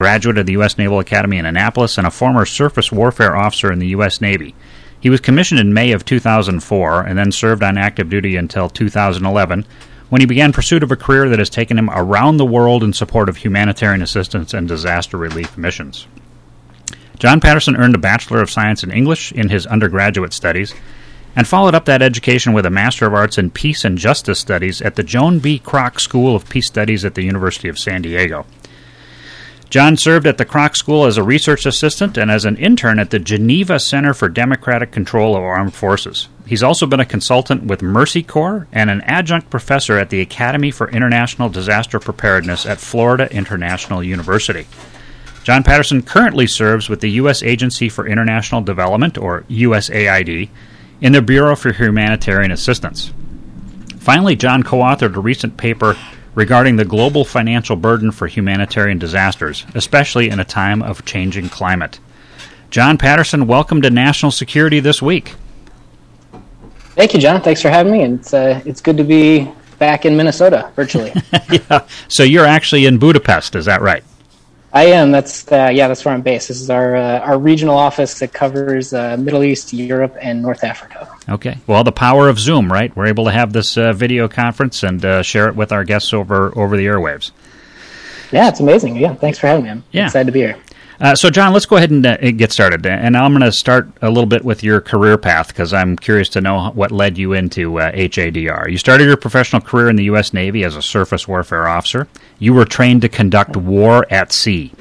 graduate of the U.S. Naval Academy in Annapolis, and a former surface warfare officer in the U.S. Navy. He was commissioned in May of 2004 and then served on active duty until 2011 when he began pursuit of a career that has taken him around the world in support of humanitarian assistance and disaster relief missions. John Patterson earned a Bachelor of Science in English in his undergraduate studies and followed up that education with a Master of Arts in Peace and Justice Studies at the Joan B. Kroc School of Peace Studies at the University of San Diego. John served at the Kroc School as a research assistant and as an intern at the Geneva Center for Democratic Control of Armed Forces. He's also been a consultant with Mercy Corps and an adjunct professor at the Academy for International Disaster Preparedness at Florida International University. John Patterson currently serves with the U.S. Agency for International Development, or USAID, in the Bureau for Humanitarian Assistance. Finally, John co authored a recent paper regarding the global financial burden for humanitarian disasters, especially in a time of changing climate. John Patterson, welcome to National Security this week. Thank you, John. Thanks for having me. And it's, uh, it's good to be back in Minnesota virtually. yeah. So you're actually in Budapest, is that right? I am. That's uh, yeah. That's where I'm based. This is our uh, our regional office that covers uh, Middle East, Europe, and North Africa. Okay. Well, the power of Zoom, right? We're able to have this uh, video conference and uh, share it with our guests over over the airwaves. Yeah, it's amazing. Yeah, thanks for having me. I'm yeah. excited to be here. Uh, so, John, let's go ahead and uh, get started. And I'm going to start a little bit with your career path because I'm curious to know what led you into uh, HADR. You started your professional career in the U.S. Navy as a surface warfare officer. You were trained to conduct war at sea.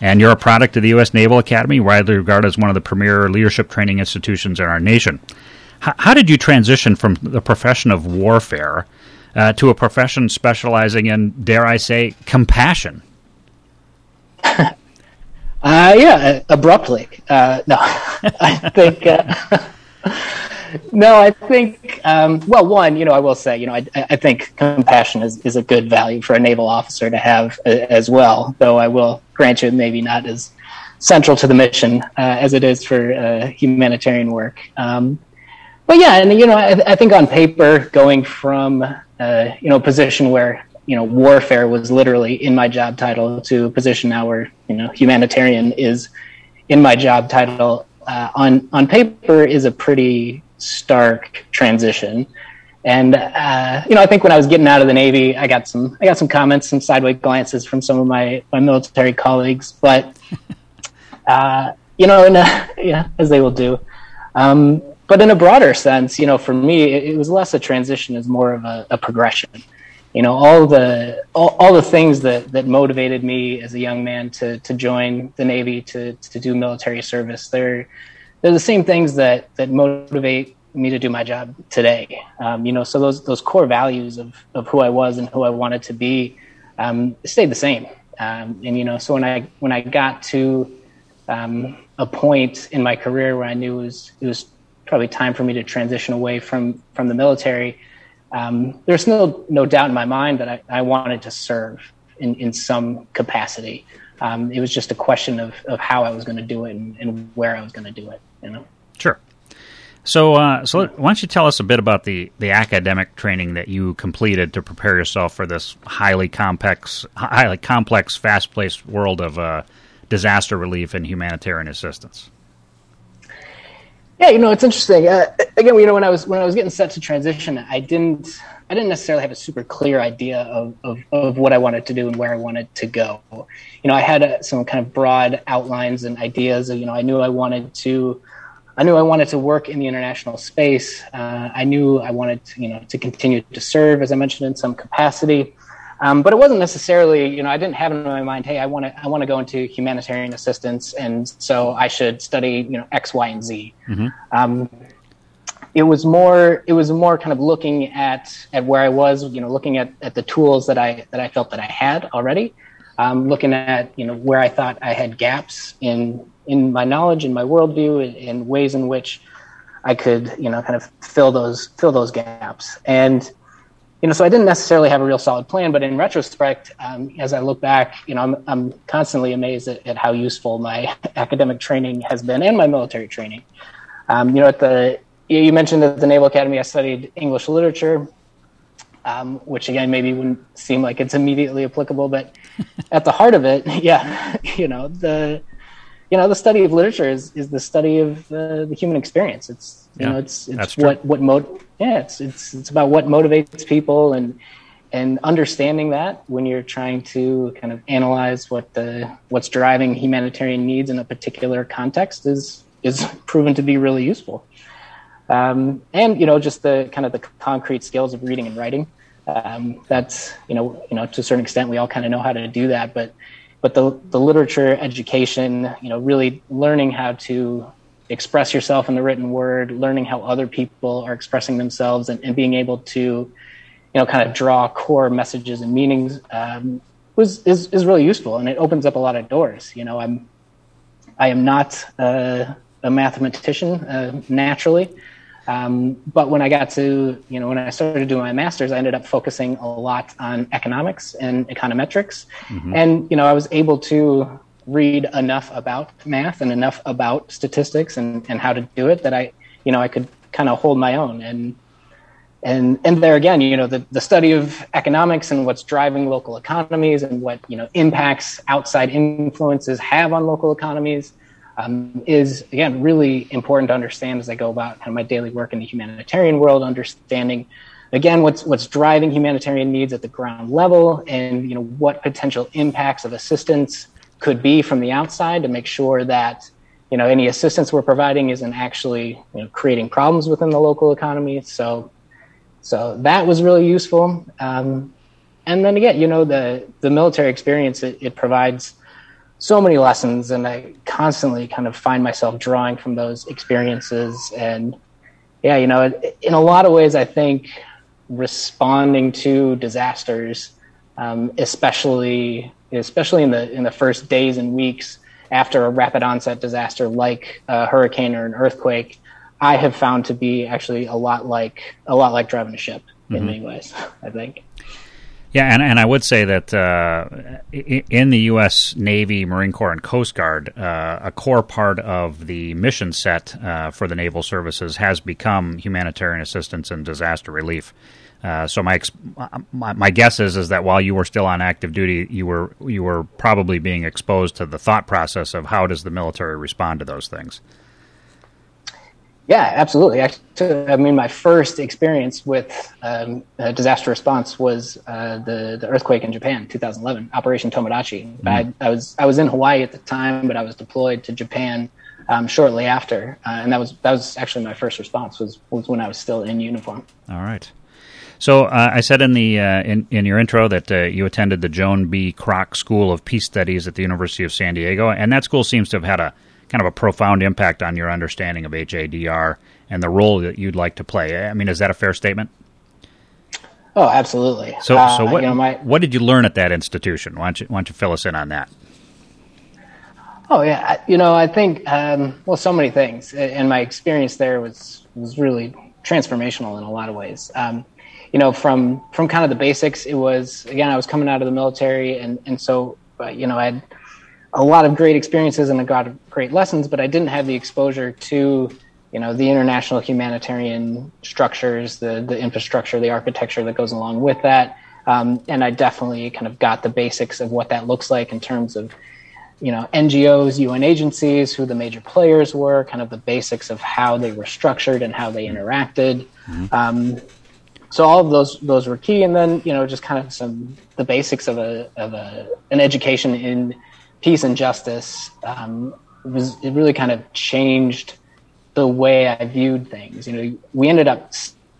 And you're a product of the U.S. Naval Academy, widely regarded as one of the premier leadership training institutions in our nation. How did you transition from the profession of warfare uh, to a profession specializing in, dare I say, compassion? Uh, yeah, abruptly. Uh, no, I think. Uh, no, I think. Um, well, one, you know, I will say, you know, I, I think compassion is, is a good value for a naval officer to have uh, as well. Though I will grant you, maybe not as central to the mission uh, as it is for uh, humanitarian work. Um, but yeah, and you know, I, I, think on paper, going from you know a position where you know, warfare was literally in my job title to a position now where, you know, humanitarian is in my job title uh, on, on paper is a pretty stark transition. And, uh, you know, I think when I was getting out of the Navy, I got some, I got some comments, some sideways glances from some of my, my military colleagues, but, uh, you know, in a, yeah, as they will do. Um, but in a broader sense, you know, for me, it, it was less a transition as more of a, a progression. You know all the all, all, the things that that motivated me as a young man to to join the navy to to do military service they're they're the same things that that motivate me to do my job today. Um, you know so those those core values of of who i was and who i wanted to be um, stayed the same. Um, and you know so when i when i got to um, a point in my career where i knew it was it was probably time for me to transition away from from the military um, there's no no doubt in my mind that I, I wanted to serve in, in some capacity. Um, it was just a question of, of how I was going to do it and, and, where I was going to do it. You know. Sure. So, uh, so why don't you tell us a bit about the, the academic training that you completed to prepare yourself for this highly complex, highly complex, fast-paced world of uh, disaster relief and humanitarian assistance? Yeah, you know, it's interesting. Uh, again, you know, when I was when I was getting set to transition, I didn't I didn't necessarily have a super clear idea of, of, of what I wanted to do and where I wanted to go. You know, I had uh, some kind of broad outlines and ideas. Of, you know, I knew I wanted to I knew I wanted to work in the international space. Uh, I knew I wanted to, you know to continue to serve, as I mentioned, in some capacity. Um, but it wasn't necessarily, you know, I didn't have in my mind, hey, I want to, I want to go into humanitarian assistance, and so I should study, you know, X, Y, and Z. Mm-hmm. Um, it was more, it was more kind of looking at at where I was, you know, looking at, at the tools that I that I felt that I had already, um, looking at, you know, where I thought I had gaps in in my knowledge, in my worldview, in ways in which I could, you know, kind of fill those fill those gaps, and you know, so I didn't necessarily have a real solid plan, but in retrospect, um, as I look back, you know, I'm, I'm constantly amazed at, at, how useful my academic training has been and my military training. Um, you know, at the you mentioned at the Naval Academy, I studied English literature. um, which again maybe wouldn't seem like it's immediately applicable, but at the heart of it, yeah, you know the you know the study of literature is, is the study of uh, the human experience. It's you yeah, know it's it's what what mo- yeah it's it's it's about what motivates people and and understanding that when you're trying to kind of analyze what the what's driving humanitarian needs in a particular context is is proven to be really useful. Um, and you know just the kind of the concrete skills of reading and writing. Um, that's you know you know to a certain extent we all kind of know how to do that, but but the the literature education, you know, really learning how to express yourself in the written word, learning how other people are expressing themselves, and, and being able to you know, kind of draw core messages and meanings um, was is, is really useful, and it opens up a lot of doors. You know, I'm I am not a mathematician uh, naturally, um, but when I got to you know when I started doing my master's, I ended up focusing a lot on economics and econometrics, mm-hmm. and you know I was able to read enough about math and enough about statistics and, and how to do it that I you know I could kind of hold my own. And and and there again you know the, the study of economics and what's driving local economies and what you know impacts outside influences have on local economies um, is again really important to understand as i go about kind of my daily work in the humanitarian world understanding again what's what's driving humanitarian needs at the ground level and you know what potential impacts of assistance could be from the outside to make sure that you know any assistance we're providing isn't actually you know creating problems within the local economy so so that was really useful. Um, and then again, you know, the, the military experience, it, it provides so many lessons and I constantly kind of find myself drawing from those experiences. And yeah, you know, in a lot of ways, I think responding to disasters, um, especially, especially in the, in the first days and weeks after a rapid onset disaster like a hurricane or an earthquake, I have found to be actually a lot like a lot like driving a ship in mm-hmm. many ways. I think. Yeah, and, and I would say that uh, in the U.S. Navy, Marine Corps, and Coast Guard, uh, a core part of the mission set uh, for the naval services has become humanitarian assistance and disaster relief. Uh, so my, my, my guess is is that while you were still on active duty, you were you were probably being exposed to the thought process of how does the military respond to those things. Yeah, absolutely. Actually, I mean, my first experience with um, disaster response was uh, the the earthquake in Japan, 2011, Operation Tomodachi. Mm-hmm. I, I, was I was in Hawaii at the time, but I was deployed to Japan um, shortly after, uh, and that was that was actually my first response was was when I was still in uniform. All right. So uh, I said in the uh, in in your intro that uh, you attended the Joan B. Kroc School of Peace Studies at the University of San Diego, and that school seems to have had a kind of a profound impact on your understanding of HADR and the role that you'd like to play. I mean, is that a fair statement? Oh, absolutely. So, uh, so what, you know, my, what did you learn at that institution? Why don't you, why don't you fill us in on that? Oh yeah, you know, I think um, well, so many things, and my experience there was was really transformational in a lot of ways. Um, you know, from from kind of the basics, it was again, I was coming out of the military, and and so uh, you know, I had a lot of great experiences and I got great lessons, but I didn't have the exposure to, you know, the international humanitarian structures, the the infrastructure, the architecture that goes along with that. Um, and I definitely kind of got the basics of what that looks like in terms of, you know, NGOs, UN agencies, who the major players were, kind of the basics of how they were structured and how they interacted. Mm-hmm. Um, so all of those those were key, and then you know just kind of some the basics of a of a an education in peace and justice um, was it really kind of changed the way I viewed things. You know, we ended up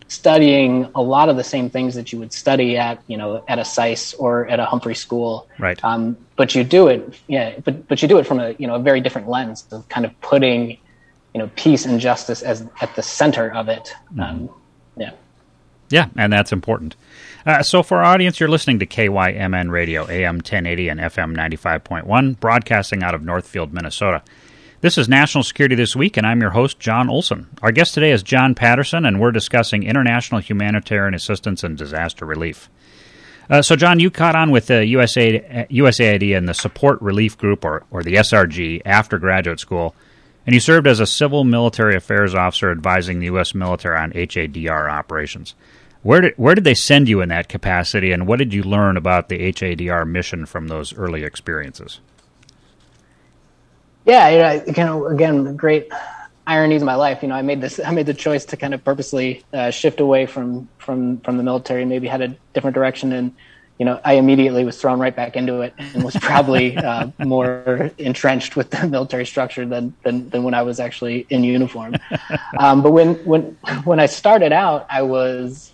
studying a lot of the same things that you would study at you know at a SAIS or at a Humphrey school. Right. Um, but you do it, yeah. But but you do it from a you know a very different lens of kind of putting you know peace and justice as at the center of it. Mm-hmm. Um, yeah. Yeah, and that's important. Uh, so, for our audience, you're listening to KYMN Radio, AM 1080 and FM 95.1, broadcasting out of Northfield, Minnesota. This is National Security This Week, and I'm your host, John Olson. Our guest today is John Patterson, and we're discussing international humanitarian assistance and disaster relief. Uh, so, John, you caught on with the USAID, USAID and the Support Relief Group, or, or the SRG, after graduate school, and you served as a civil military affairs officer advising the U.S. military on HADR operations. Where did where did they send you in that capacity, and what did you learn about the HADR mission from those early experiences? Yeah, you know, kind of again, great ironies in my life. You know, I made this, I made the choice to kind of purposely uh, shift away from from from the military, and maybe had a different direction. And you know, I immediately was thrown right back into it, and was probably uh, more entrenched with the military structure than than, than when I was actually in uniform. Um, but when when when I started out, I was.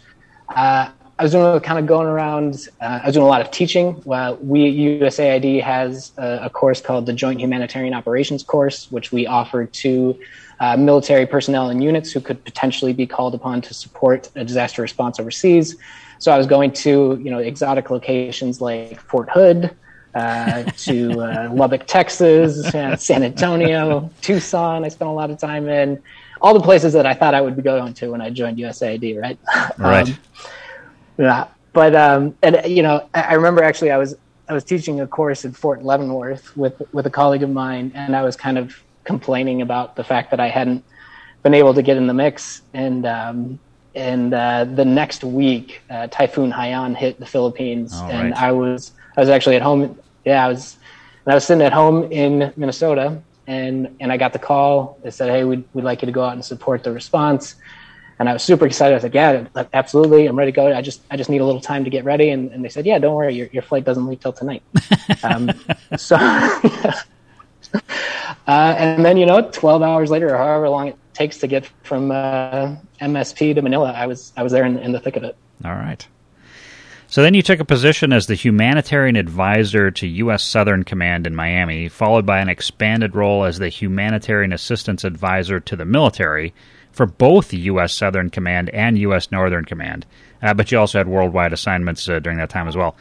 Uh, I was doing kind of going around. Uh, I was doing a lot of teaching. Well, we USAID has a, a, course called the Joint Humanitarian Operations course, which we offer to uh, military personnel and units who could potentially be called upon to support a disaster response overseas. So I was going to you know exotic locations like Fort Hood, uh, to uh, Lubbock, Texas, San Antonio, Tucson. I spent a lot of time in all the places that I thought I would be going to when I joined USAID. Right. Right. Um, yeah, but um, and you know, I remember actually I was I was teaching a course at Fort Leavenworth with with a colleague of mine, and I was kind of complaining about the fact that I hadn't been able to get in the mix, and um, and uh, the next week, uh, Typhoon Haiyan hit the Philippines, All and right. I was I was actually at home. Yeah, I was and I was sitting at home in Minnesota, and and I got the call. They said, "Hey, we'd we'd like you to go out and support the response." and I was super excited. I said, "Yeah, absolutely, I'm ready to go. I just I just need a little time to get ready." And, and they said, "Yeah, don't worry, your your flight doesn't leave till tonight." um, so, uh, and then you know, 12 hours later, or however long it takes to get from uh, MSP to Manila, I was I was there in, in the thick of it. All right. So then you took a position as the humanitarian advisor to U.S. Southern Command in Miami, followed by an expanded role as the humanitarian assistance advisor to the military for both U.S. Southern Command and U.S. Northern Command. Uh, but you also had worldwide assignments uh, during that time as well.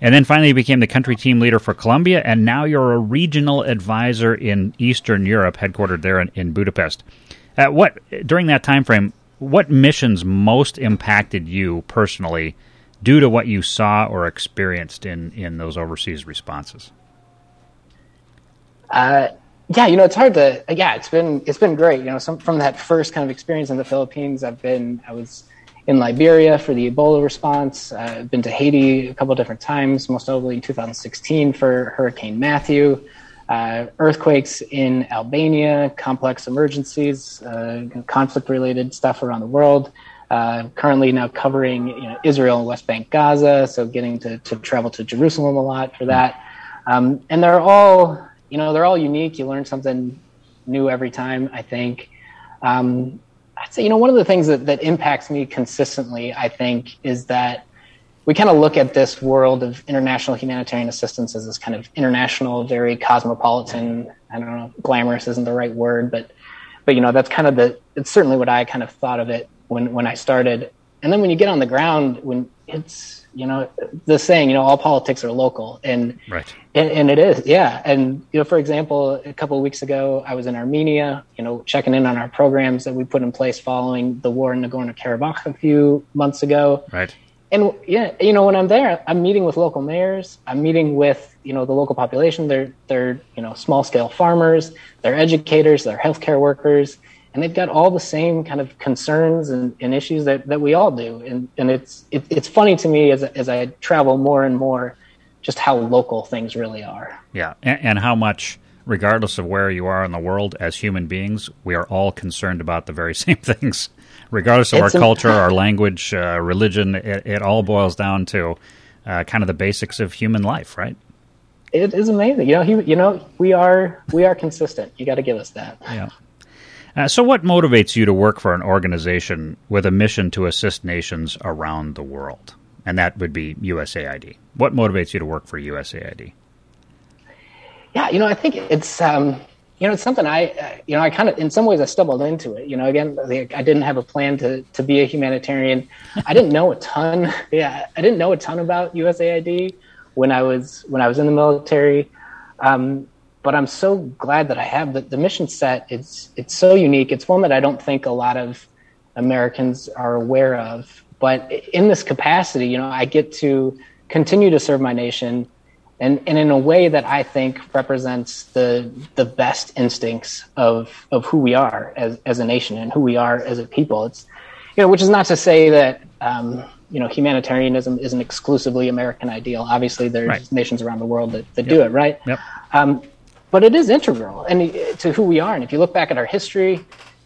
And then finally, you became the country team leader for Colombia, and now you're a regional advisor in Eastern Europe, headquartered there in, in Budapest. Uh, what during that time frame? What missions most impacted you personally, due to what you saw or experienced in in those overseas responses? Uh, yeah, you know, it's hard to. Yeah, it's been it's been great. You know, some, from that first kind of experience in the Philippines, I've been I was in Liberia for the Ebola response. Uh, I've been to Haiti a couple different times, most notably in 2016 for Hurricane Matthew. Uh, earthquakes in Albania, complex emergencies, uh, conflict-related stuff around the world. Uh, currently now covering you know, Israel and West Bank, Gaza, so getting to, to travel to Jerusalem a lot for that. Um, and they're all you know, they're all unique. You learn something new every time, I think. Um, I'd say, you know, one of the things that, that impacts me consistently, I think, is that we kind of look at this world of international humanitarian assistance as this kind of international, very cosmopolitan, I don't know, glamorous isn't the right word, but, but, you know, that's kind of the, it's certainly what I kind of thought of it when, when I started. And then when you get on the ground, when it's, you know the saying you know all politics are local and right. and, and, it is yeah. And you know for example a couple of weeks ago i was in armenia you know checking in on our programs that we put in place following the war in nagorno-karabakh a few months ago. Right and yeah you know when i'm there i'm meeting with local mayors i'm meeting with you know the local population they're they're you know small scale farmers they're educators they're healthcare workers and they've got all the same kind of concerns and, and issues that, that we all do. And, and it's, it, it's funny to me as, as I travel more and more, just how local things really are. Yeah. And, and how much, regardless of where you are in the world, as human beings, we are all concerned about the very same things. Regardless of It's our culture, our language, uh, religion, it, it all boils down to uh, kind of the basics of human life, right? It is amazing. You know, he, you know, we are, we are consistent. You got to give us that. Yeah. Uh, so, what motivates you to work for an organization with a mission to assist nations around the world? And that would be USAID. What motivates you to work for USAID? Yeah, you know, I think it's um, you know it's something I uh, you know I kind of in some ways I stumbled into it. You know, again, I didn't have a plan to to be a humanitarian. I didn't know a ton. Yeah, I didn't know a ton about USAID when I was when I was in the military. Um, but I'm so glad that I have the, the mission set. It's it's so unique. It's one that I don't think a lot of Americans are aware of. But in this capacity, you know, I get to continue to serve my nation and, and in a way that I think represents the the best instincts of of who we are as as a nation and who we are as a people. It's you know, which is not to say that um, you know humanitarianism is an exclusively American ideal. Obviously, there's right. nations around the world that, that yep. do it, right? Yep. Um, but it is integral and to who we are. And if you look back at our history,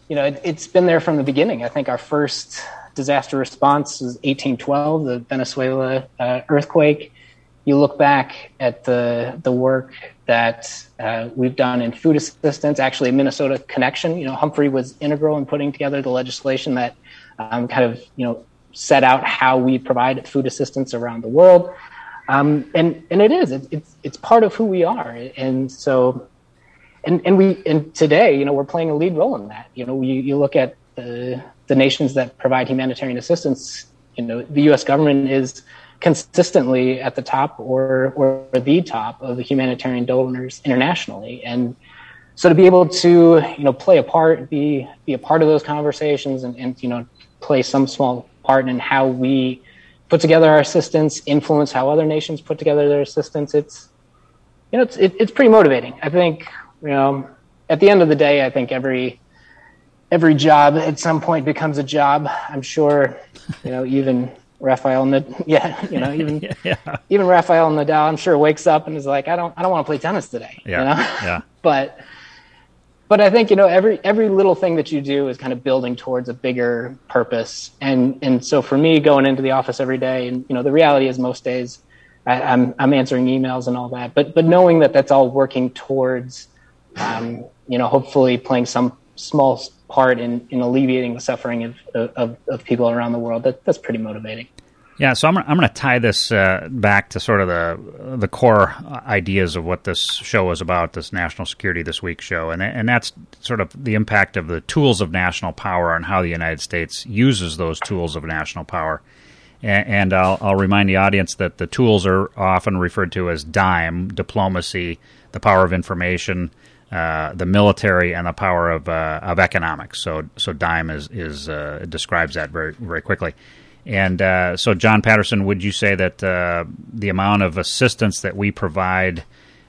you know, it, has been there from the beginning. I think our first disaster response was 1812, the Venezuela uh, earthquake. You look back at the the work that uh, we've done in food assistance, actually Minnesota Connection. You know, Humphrey was integral in putting together the legislation that um, kind of you know set out how we provide food assistance around the world. Um, and and it is it, it's it's part of who we are, and so and and we and today you know we're playing a lead role in that. You know, you, you look at the the nations that provide humanitarian assistance. You know, the U.S. government is consistently at the top or or the top of the humanitarian donors internationally, and so to be able to you know play a part, be be a part of those conversations, and, and you know play some small part in how we put together our assistance, influence how other nations put together their assistance. It's you know it's it, it's pretty motivating. I think you know at the end of the day, I think every every job at some point becomes a job. I'm sure you know even Rafael Nadal, yeah, you know, even yeah. even Rafael Nadal, I'm sure wakes up and is like, I don't, I don't want to play tennis today. Yeah, you know? yeah. but, but I think you know every every little thing that you do is kind of building towards a bigger purpose, and and so for me, going into the office every day, and you know, the reality is most days, I, I'm I'm answering emails and all that, but but knowing that that's all working towards, um, you know, hopefully playing some small part in, in alleviating the suffering of, of, of people around the world. That, that's pretty motivating. Yeah, so I'm, I'm going to tie this uh, back to sort of the the core ideas of what this show is about, this National Security This Week show, and and that's sort of the impact of the tools of national power and how the United States uses those tools of national power. And, and I'll, I'll remind the audience that the tools are often referred to as DIME, diplomacy, the power of information, uh, the military and the power of uh, of economics. So so Dime is is uh, describes that very very quickly. And uh, so, John Patterson, would you say that uh, the amount of assistance that we provide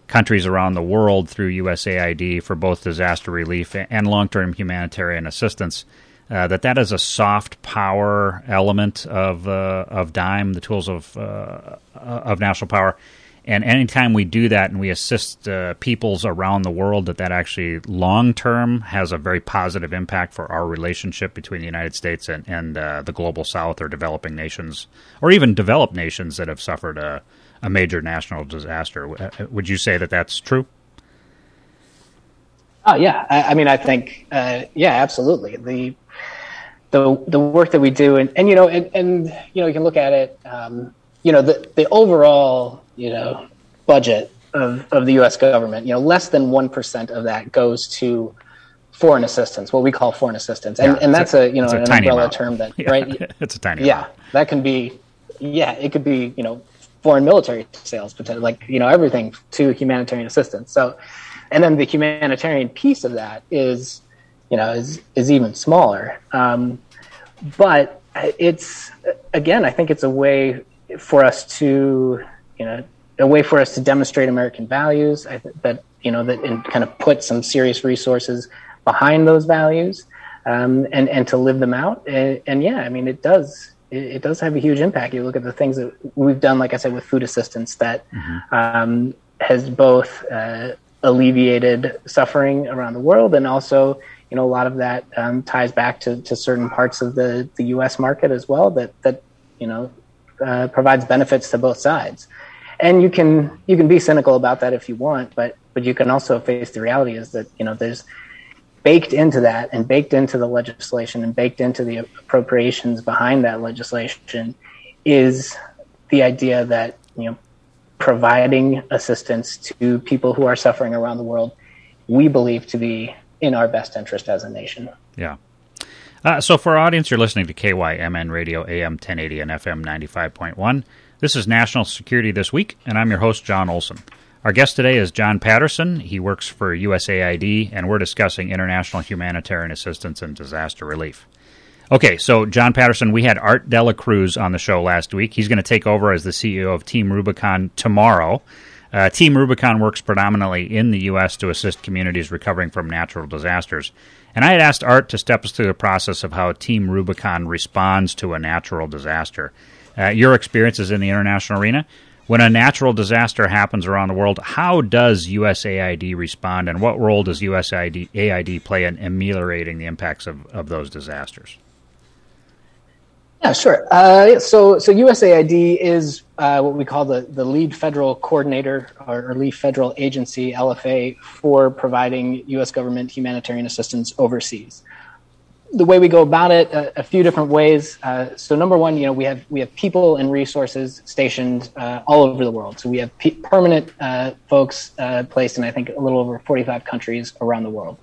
countries around the world through USAID for both disaster relief and long term humanitarian assistance that that is a soft power element of of Dime, the tools of of national power? And anytime we do that and we assist uh, peoples around the world, that that actually long term has a very positive impact for our relationship between the United States and, and uh, the global South or developing nations, or even developed nations that have suffered a, a major national disaster. Uh, would you say that that's true? Oh yeah, I, I mean, I think uh, yeah, absolutely. The the the work that we do, and, and you know, and, and you know, you can look at it. Um, you know, the the overall you know, budget of, of the U.S. government, you know, less than one percent of that goes to foreign assistance, what we call foreign assistance, and, yeah, and that's a, a you know an umbrella amount. term that yeah, right. It's a tiny. Yeah, amount. that can be. Yeah, it could be you know foreign military sales, potentially like you know everything to humanitarian assistance. So, and then the humanitarian piece of that is you know is is even smaller. Um, but it's again, I think it's a way for us to you know, a way for us to demonstrate American values I, that, you know, that and kind of put some serious resources behind those values um, and, and to live them out. And, and yeah, I mean, it does, it, it, does have a huge impact. You look at the things that we've done, like I said, with food assistance that mm-hmm. um, has both uh, alleviated suffering around the world and also, you know, a lot of that um, ties back to, to certain parts of the, the U.S. market as well that, that you know, uh, provides benefits to both sides and you can you can be cynical about that if you want, but but you can also face the reality is that you know there's baked into that and baked into the legislation and baked into the appropriations behind that legislation is the idea that you know providing assistance to people who are suffering around the world we believe to be in our best interest as a nation. Yeah. Uh, so, for our audience, you're listening to KYMN Radio AM 1080 and FM 95.1. This is National Security This Week, and I'm your host, John Olson. Our guest today is John Patterson. He works for USAID, and we're discussing international humanitarian assistance and disaster relief. Okay, so John Patterson, we had Art Dela Cruz on the show last week. He's going to take over as the CEO of Team Rubicon tomorrow. Uh, Team Rubicon works predominantly in the U.S. to assist communities recovering from natural disasters. And I had asked Art to step us through the process of how Team Rubicon responds to a natural disaster. Uh, your experiences in the international arena, when a natural disaster happens around the world, how does USAID respond, and what role does USAID AID play in ameliorating the impacts of, of those disasters? Yeah, sure. Uh, so, so USAID is uh, what we call the, the lead federal coordinator or, or, lead federal agency, LFA, for providing U.S. government humanitarian assistance overseas the way we go about it, a, a few different ways. Uh, so number one, you know, we have we have people and resources stationed uh, all over the world. So we have permanent uh, folks uh, placed in I think a little over 45 countries around the world.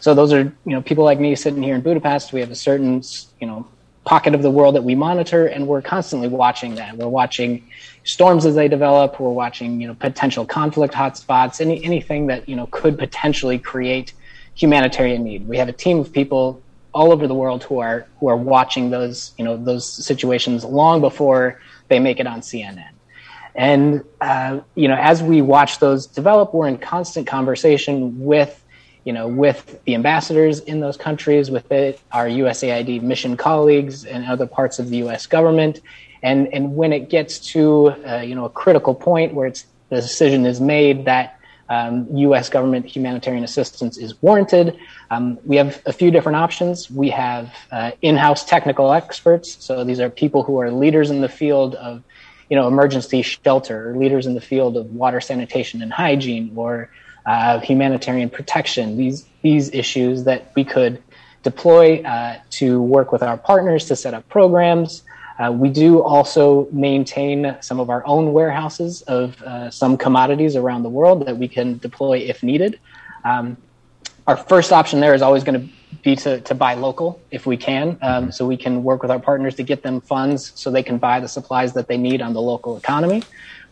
So those are you know people like me sitting here in Budapest. We have a certain you know pocket of the world that we monitor, and we're constantly watching that. We're watching storms as they develop. We're watching you know potential conflict hotspots, any anything that you know could potentially create humanitarian need. We have a team of people all over the world who are who are watching those you know those situations long before they make it on CNN. And uh, you know, as we watch those develop, we're in constant conversation with you know with the ambassadors in those countries, with it, our USAID mission colleagues, and other parts of the U.S. government. And and when it gets to uh, you know a critical point where it's the decision is made that um, U.S. government humanitarian assistance is warranted. Um, we have a few different options. We have uh, in-house technical experts, so these are people who are leaders in the field of, you know, emergency shelter, leaders in the field of water sanitation and hygiene, or uh, humanitarian protection. These these issues that we could deploy uh, to work with our partners to set up programs. Uh, we do also maintain some of our own warehouses of uh, some commodities around the world that we can deploy if needed. Um, our first option there is always going to be to, to buy local if we can. Um, so we can work with our partners to get them funds so they can buy the supplies that they need on the local economy,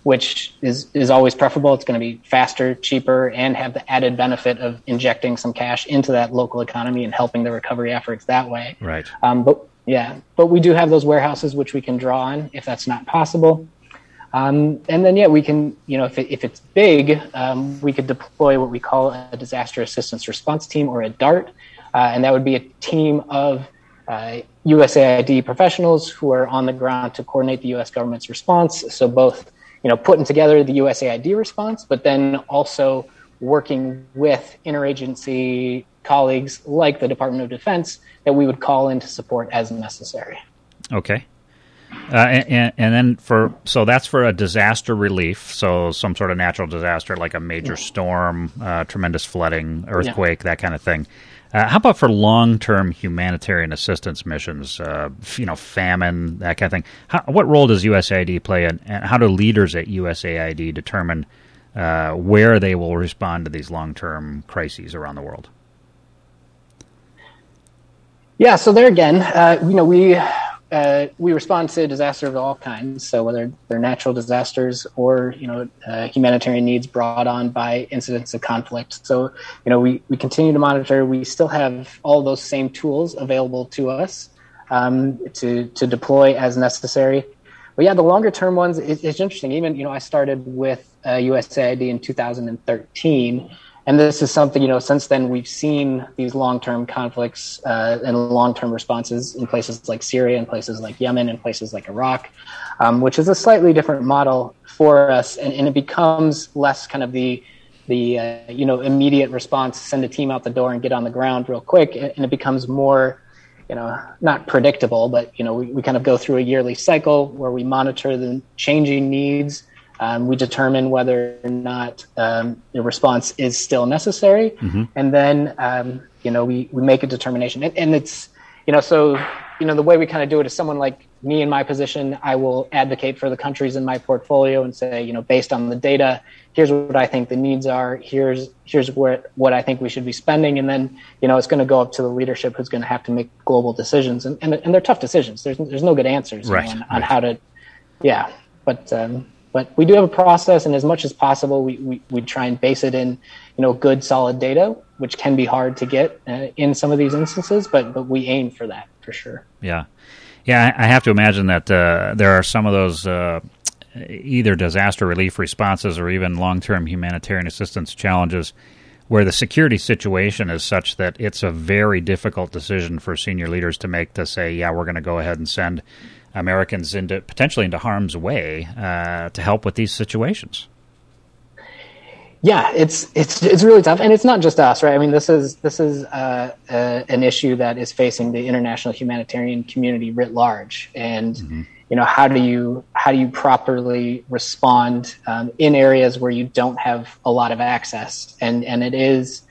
which is, is always preferable. It's going to be faster, cheaper, and have the added benefit of injecting some cash into that local economy and helping the recovery efforts that way. Right. Um, but yeah, but we do have those warehouses which we can draw on if that's not possible. Um, and then, yeah, we can, you know, if, it, if it's big, um, we could deploy what we call a disaster assistance response team or a DART. Uh, and that would be a team of uh, USAID professionals who are on the ground to coordinate the U.S. government's response. So both, you know, putting together the USAID response, but then also working with interagency colleagues like the Department of Defense that we would call in to support as necessary. Okay. Uh, and, and, then for so that's for a disaster relief, so some sort of natural disaster like a major yeah. storm, uh, tremendous flooding, earthquake, yeah. that kind of thing. Uh, how about for long-term humanitarian assistance missions? Uh, you know, famine, that kind of thing. How, what role does USAID play, and how do leaders at USAID determine uh, where they will respond to these long-term crises around the world? Yeah, so there again, uh, you know, we uh, we respond to disasters of all kinds. So whether they're natural disasters or you know uh, humanitarian needs brought on by incidents of conflict. So you know we we continue to monitor. We still have all those same tools available to us um, to to deploy as necessary. But yeah, the longer term ones, it, it's interesting. Even you know I started with uh, USAID in 2013 and this is something you know since then we've seen these long-term conflicts uh, and long-term responses in places like syria and places like yemen and places like iraq um, which is a slightly different model for us. And, and it becomes less kind of the the uh, you know immediate response send a team out the door and get on the ground real quick. And it becomes more you know not predictable but you know we, we kind of go through a yearly cycle where we monitor the changing needs um, we determine whether or not um, the response is still necessary, mm-hmm. and then um, you know we, we make a determination. And, and, it's you know so you know the way we kind of do it is someone like me in my position, I will advocate for the countries in my portfolio and say you know based on the data, here's what I think the needs are. Here's here's where what I think we should be spending, and then you know it's going to go up to the leadership who's going to have to make global decisions, and and, and they're tough decisions. There's there's no good answers right, know, on, right. how to, yeah, but. Um, but we do have a process, and as much as possible, we, we, we try and base it in, you know, good solid data, which can be hard to get uh, in some of these instances, but but we aim for that for sure. Yeah, yeah. I have to imagine that uh, there are some of those. Uh, either disaster relief responses or even long term humanitarian assistance challenges where the security situation is such that it's a very difficult decision for senior leaders to make to say, yeah, we're going to go ahead and send Americans into potentially into harm's way uh, to help with these situations. Yeah, it's it's it's really tough, and it's not just us, right? I mean, this is this is uh, uh, an issue that is facing the international humanitarian community writ large, and mm-hmm. you know how do you how do you properly respond um, in areas where you don't have a lot of access, and and it is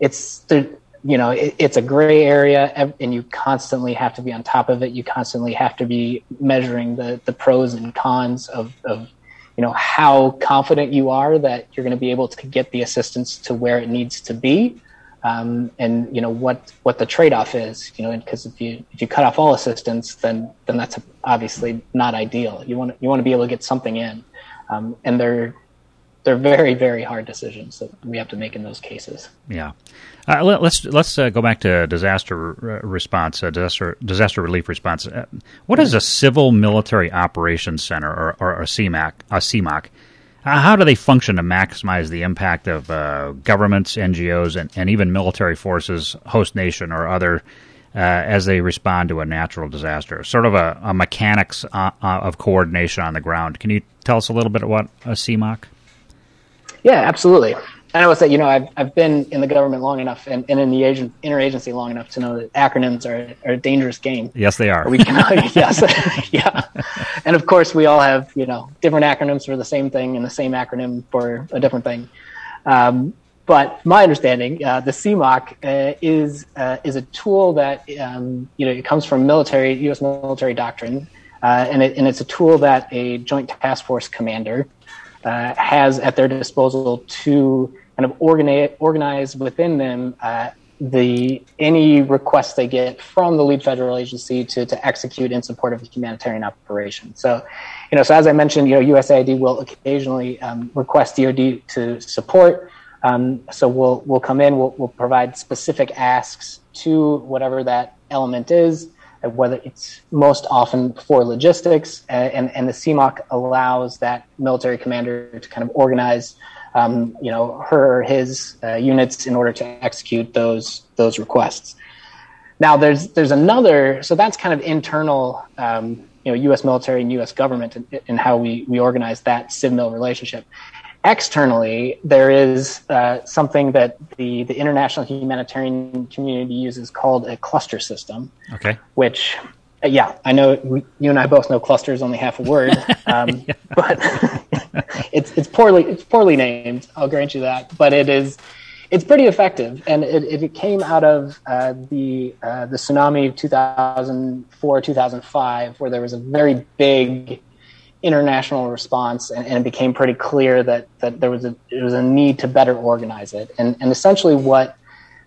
it's the you know it, it's a gray area, and you constantly have to be on top of it. You constantly have to be measuring the the pros and cons of of you know how confident you are that you're going to be able to get the assistance to where it needs to be um, and you know what what the trade-off is you know because if you if you cut off all assistance then then that's obviously not ideal you want you want to be able to get something in um, and they're they're very very hard decisions that we have to make in those cases. Yeah, uh, let, us let's, let's uh, go back to disaster response, uh, disaster disaster relief response. Uh, what is a civil military operations center or, or a CMAC? A CMOC? Uh, how do they function to maximize the impact of uh, governments, NGOs, and, and even military forces, host nation, or other as they respond to a natural disaster? Sort of a, a mechanics of coordination on the ground. Can you tell us a little bit about a CMOC? Yeah, absolutely. And I would say, you know, I've, I've been in the government long enough and, and in the agent, interagency long enough to know that acronyms are, are a dangerous game. Yes, they are. We can, yes, yeah. And of course, we all have, you know, different acronyms for the same thing and the same acronym for a different thing. Um, but my understanding, uh, the CMOC uh, is uh, is a tool that um, you know it comes from military U.S. military doctrine, uh, and, it, and it's a tool that a Joint Task Force commander uh, has at their disposal to kind of organize, organize within them uh, the any requests they get from the lead federal agency to, to execute in support of a humanitarian operation. So, you know, so as I mentioned, you know, USAID will occasionally um, request DoD to support. Um, so we'll we'll come in, we'll, we'll provide specific asks to whatever that element is whether it's most often for logistics, and, and the CMOC allows that military commander to kind of organize, um, you know, her or his uh, units in order to execute those those requests. Now, there's there's another, so that's kind of internal, um, you know, U.S. military and U.S. government and, and how we we organize that civil relationship externally, there is uh, something that the, the international humanitarian community uses called a cluster system. Okay. Which, uh, yeah, I know we, you and I both know cluster is only half a word, um, but it's it's poorly it's poorly named. I'll grant you that, but it is it's pretty effective, and it, it came out of uh, the uh, the tsunami of 2004 2005, where there was a very big international response, and, and, it became pretty clear that that there was a there was a need to better organize it. And and essentially what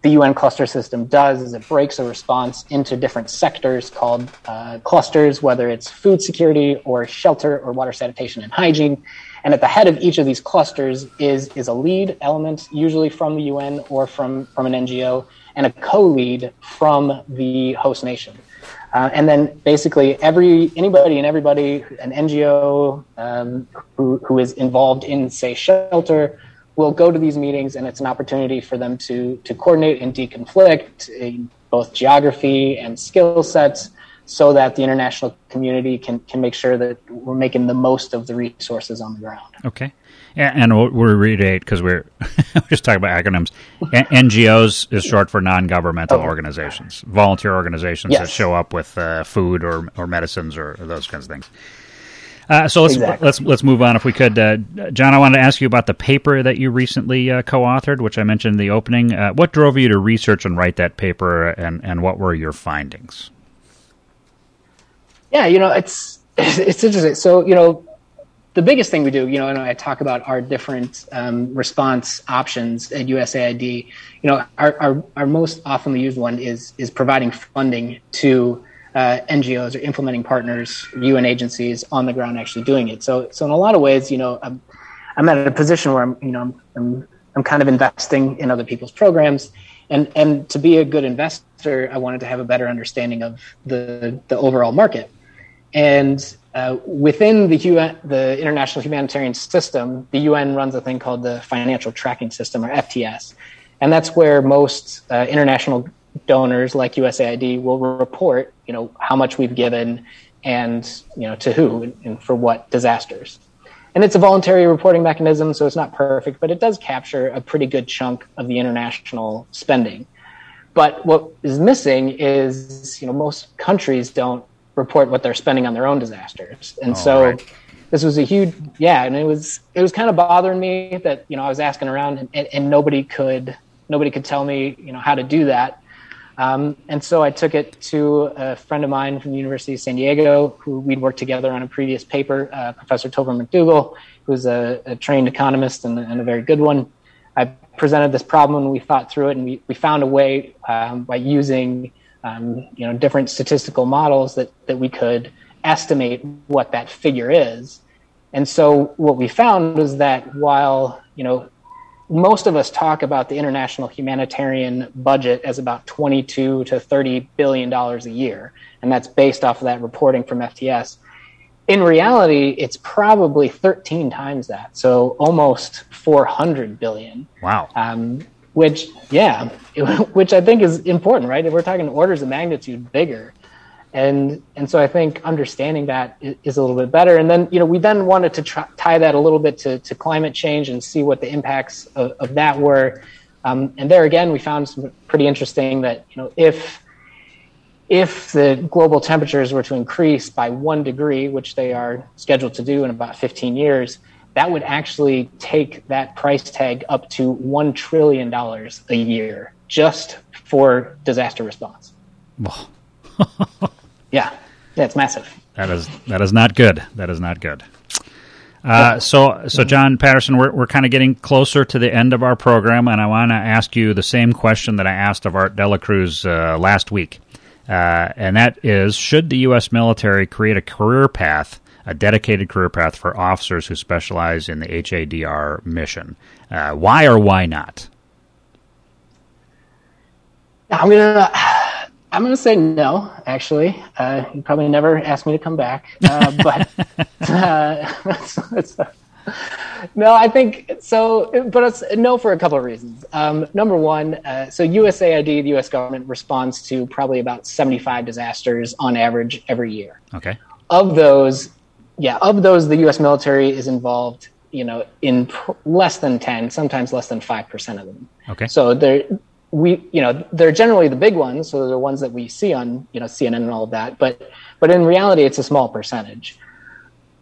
the UN cluster system does is it breaks a response into different sectors called uh, clusters, whether it's food security or shelter or water sanitation and hygiene. And at the head of each of these clusters is is a lead element, usually from the UN or from from an NGO, and a co-lead from the host nation. Uh, and then basically every anybody and everybody, an NGO um, who, who is involved in, say, shelter, will go to these meetings, and it's an opportunity for them to to coordinate and deconflict both geography and skill sets, so that the international community can can make sure that we're making the most of the resources on the ground. Okay. And we'll, we'll reiterate because we're, just talking about acronyms. NGOs is short for non-governmental okay. organizations, volunteer organizations yes. that show up with uh, food or or medicines or, or, those kinds of things. Uh, so let's exactly. let's let's move on if we could, uh, John. I wanted to ask you about the paper that you recently uh, co-authored, which I mentioned in the opening. Uh, what drove you to research and write that paper, and and what were your findings? Yeah, you know, it's it's interesting. So you know, the biggest thing we do, you know, and I talk about our different um, response options at USAID. You know, our, our, our most often used one is is providing funding to uh, NGOs or implementing partners, UN agencies on the ground actually doing it. So, so in a lot of ways, you know, I'm, I'm at a position where I'm, you know, I'm, I'm, I'm kind of investing in other people's programs, and and to be a good investor, I wanted to have a better understanding of the the overall market. And uh, within the, UN, the international humanitarian system, the UN runs a thing called the Financial Tracking System, or FTS. And that's where most uh, international donors like USAID will report, you know, how much we've given and, you know, to who and for what disasters. And it's a voluntary reporting mechanism, so it's not perfect, but it does capture a pretty good chunk of the international spending. But what is missing is, you know, most countries don't report what they're spending on their own disasters. And oh, so right. this was a huge, yeah, and it was, it was kind of bothering me that, you know, I was asking around and, and, and nobody could, nobody could tell me, you know, how to do that. Um, and so I took it to a friend of mine from the University of San Diego, who we'd worked together on a previous paper, uh, Professor Topher McDougall, who's a, a trained economist and, and, a very good one. I presented this problem and we thought through it, and we, we found a way um, by using um, you know different statistical models that that we could estimate what that figure is. And so what we found was that while you know most of us talk about the international humanitarian budget as about 22 to 30 billion dollars a year, and that's based off of that reporting from FTS. In reality, it's probably 13 times that, so almost 400 billion. Wow. Um, which, yeah, which I think is important, right? If we're talking orders of magnitude bigger, and and so I think understanding that is a little bit better. And then you know we then wanted to try, tie that a little bit to, to climate change and see what the impacts of, of that were. Um, and there again, we found some pretty interesting that you know if if the global temperatures were to increase by one degree, which they are scheduled to do in about 15 years, that would actually take that price tag up to $1 trillion a year just for disaster response. Yeah, yeah, it's massive. That is that is not good. That is not good. Uh, so, so John Patterson, we're we're kind of getting closer to the end of our program, and I want to ask you the same question that I asked of Art Delacruz uh, last week, uh, and that is: Should the U.S. military create a career path, a dedicated career path for officers who specialize in the HADR mission? Uh, why or why not? I'm gonna I'm going to say no, actually. Uh, you probably never asked me to come back. Uh, but uh, it's, no, I think so, but it's no for a couple of reasons. Um, number one, uh, so USAID, the US government, responds to probably about 75 disasters on average every year. Okay. Of those, yeah, of those, the US military is involved you know, in pr- less than 10, sometimes less than 5% of them. Okay. So they're we, you know, they're generally the big ones, so they're the ones that we see on, you know, CNN and all of that. But, but in reality, it's a small percentage.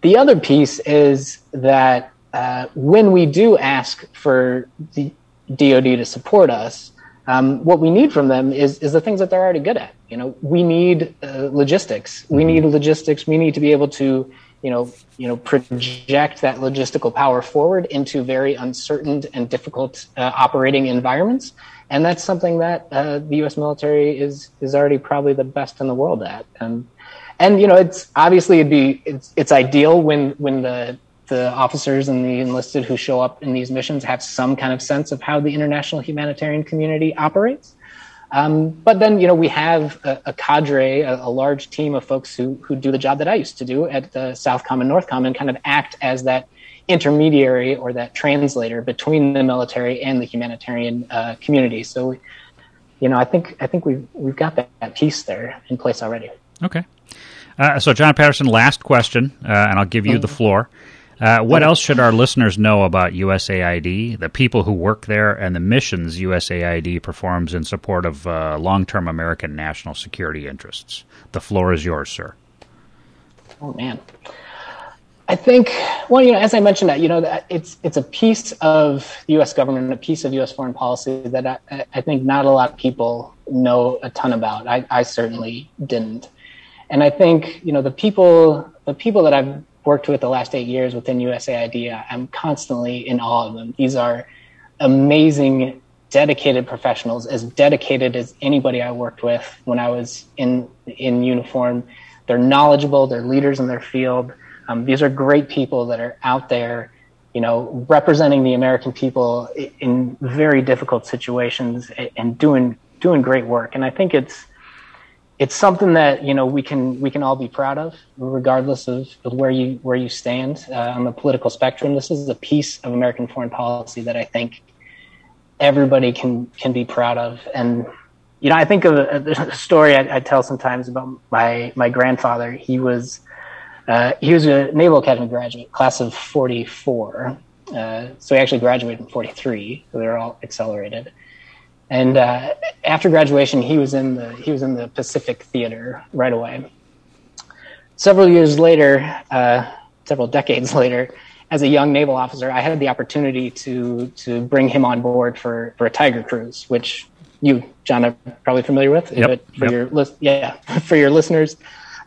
The other piece is that uh, when we do ask for the DoD to support us, um, what we need from them is is the things that they're already good at. You know, we need uh, logistics. We need logistics. We need to be able to, you know, you know, project that logistical power forward into very uncertain and difficult uh, operating environments and that's something that uh, the U.S. military is is already probably the best in the world at. And and you know, it's obviously it'd be it's it's ideal when when the the officers and the enlisted who show up in these missions have some kind of sense of how the international humanitarian community operates. Um, but then, you know, we have a, a cadre, a, a, large team of folks who who do the job that I used to do at the Southcom and Northcom, and kind of act as that intermediary or that translator between the military and the humanitarian uh, community. So, you know, I think I think we've we've got that, that piece there in place already. Okay. Uh, so, John Patterson, last question, uh, and I'll give you the mm-hmm. floor. Uh, what else should our listeners know about USAID, the people who work there, and the missions USAID performs in support of uh, long term American national security interests? The floor is yours, sir. Oh, man. I think, well, you know, as I mentioned, that you know, it's it's a piece of the U.S. government, a piece of U.S. foreign policy that I, I think not a lot of people know a ton about. I, I certainly didn't, and I think you know the people the people that I've worked with the last eight years within USAID, I'm constantly in awe of them. These are amazing, dedicated professionals, as dedicated as anybody I worked with when I was in in uniform. They're knowledgeable. They're leaders in their field um, these are great people that are out there, you know, representing the American people in very difficult situations and doing doing great work. And I think it's it's something that you know we can we can all be proud of, regardless of, where you where you stand uh, on the political spectrum. This is a piece of American foreign policy that I think everybody can can be proud of. And you know, I think of a, a story I, I, tell sometimes about my my grandfather. He was uh, he was a Naval Academy graduate, class of '44. Uh, so he actually graduated in '43. So they're all accelerated. And uh, after graduation, he was in the he was in the Pacific Theater right away. Several years later, uh, several decades later, as a young naval officer, I had the opportunity to to bring him on board for for a Tiger cruise, which you, John, are probably familiar with. Yep, for yep. your list, yeah, for your listeners,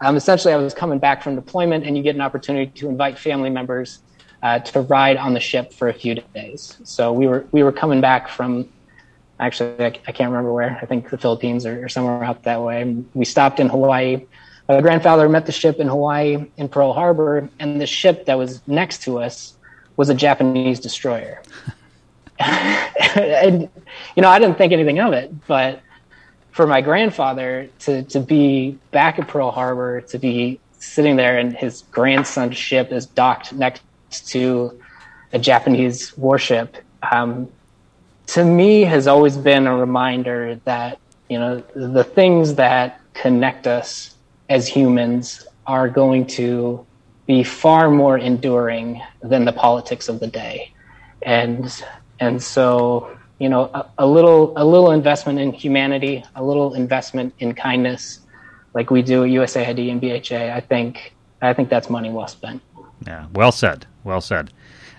um, essentially, I was coming back from deployment, and you get an opportunity to invite family members uh, to ride on the ship for a few days. So we were we were coming back from actually I, I can't remember where. I think the Philippines or, or somewhere out that way. We stopped in Hawaii my grandfather met the ship in Hawaii in Pearl Harbor, and the ship that was next to us was a Japanese destroyer. and you know, I didn't think anything of it, but for my grandfather to to be back at Pearl Harbor, to be sitting there, and his grandson's ship is docked next to a Japanese warship, um, to me has always been a reminder that you know the things that connect us as humans are going to be far more enduring than the politics of the day. And and so, you know, a, a little a little investment in humanity, a little investment in kindness, like we do at USAID and BHA, I think I think that's money well spent. Yeah, well said. Well said.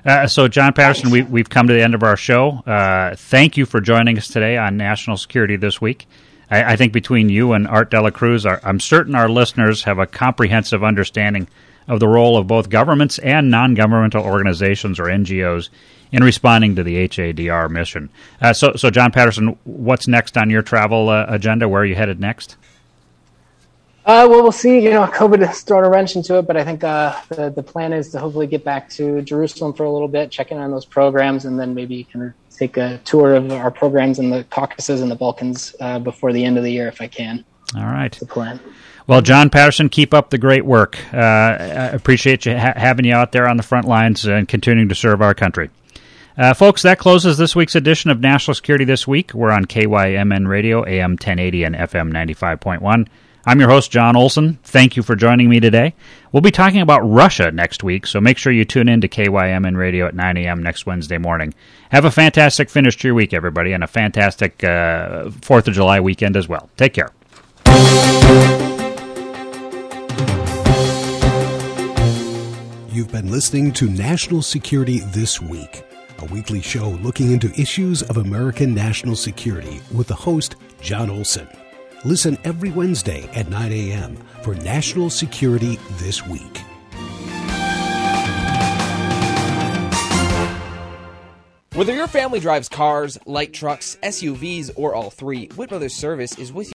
Uh, so, John Patterson, we, we've come to the end of our show. Uh, thank you for joining us today on National Security This Week. I, I think between you and Art Dela Cruz, our, I'm certain our listeners have a comprehensive understanding of the role of both governments and non governmental organizations or NGOs in responding to the HADR mission. Uh, so, so, John Patterson, what's next on your travel uh, agenda? Where are you headed next? Uh, well, we'll see. You know, COVID has thrown a wrench into it, but I think uh, the the plan is to hopefully get back to Jerusalem for a little bit, check in on those programs, and then maybe kind of take a tour of our programs in the Caucasus and the Balkans uh, before the end of the year if I can. All right. The plan. Well, John Patterson, keep up the great work. Uh, I appreciate you ha- having you out there on the front lines and continuing to serve our country. Uh, folks, that closes this week's edition of National Security This Week. We're on KYMN Radio, AM 1080 and FM 95.1. I'm your host, John Olson. Thank you for joining me today. We'll be talking about Russia next week, so make sure you tune in to KYMN Radio at 9 a.m. next Wednesday morning. Have a fantastic finish to your week, everybody, and a fantastic uh, 4th of July weekend as well. Take care. You've been listening to National Security This Week, a weekly show looking into issues of American national security with the host, John Olson. Listen every Wednesday at 9 a.m. for National Security This Week. Whether your family drives cars, light trucks, SUVs, or all three, Whit Brothers Service is with you.